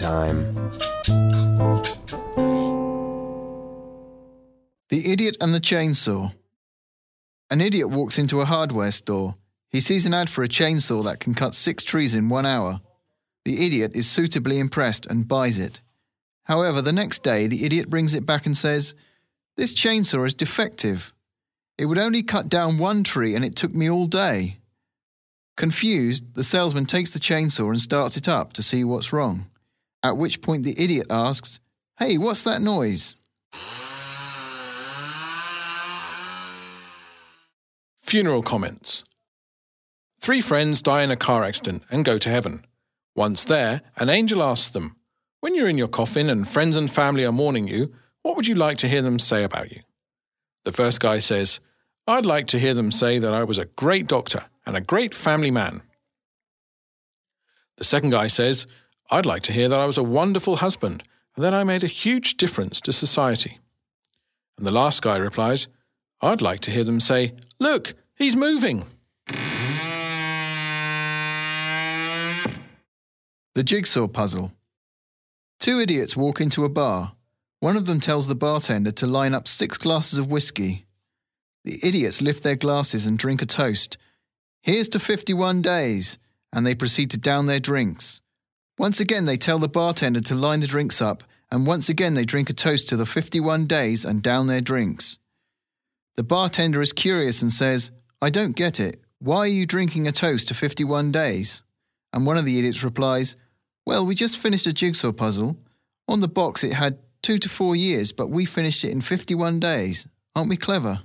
time. The Idiot and the Chainsaw. An idiot walks into a hardware store. He sees an ad for a chainsaw that can cut six trees in one hour. The idiot is suitably impressed and buys it. However, the next day, the idiot brings it back and says, This chainsaw is defective. It would only cut down one tree and it took me all day. Confused, the salesman takes the chainsaw and starts it up to see what's wrong. At which point the idiot asks, Hey, what's that noise? Funeral comments. Three friends die in a car accident and go to heaven. Once there, an angel asks them, When you're in your coffin and friends and family are mourning you, what would you like to hear them say about you? The first guy says, I'd like to hear them say that I was a great doctor and a great family man. The second guy says, I'd like to hear that I was a wonderful husband and that I made a huge difference to society. And the last guy replies, I'd like to hear them say, Look, he's moving. The Jigsaw Puzzle. Two idiots walk into a bar. One of them tells the bartender to line up six glasses of whiskey. The idiots lift their glasses and drink a toast. Here's to 51 days, and they proceed to down their drinks. Once again, they tell the bartender to line the drinks up, and once again, they drink a toast to the 51 days and down their drinks. The bartender is curious and says, I don't get it. Why are you drinking a toast to 51 days? And one of the idiots replies, Well, we just finished a jigsaw puzzle. On the box, it had two to four years, but we finished it in 51 days. Aren't we clever?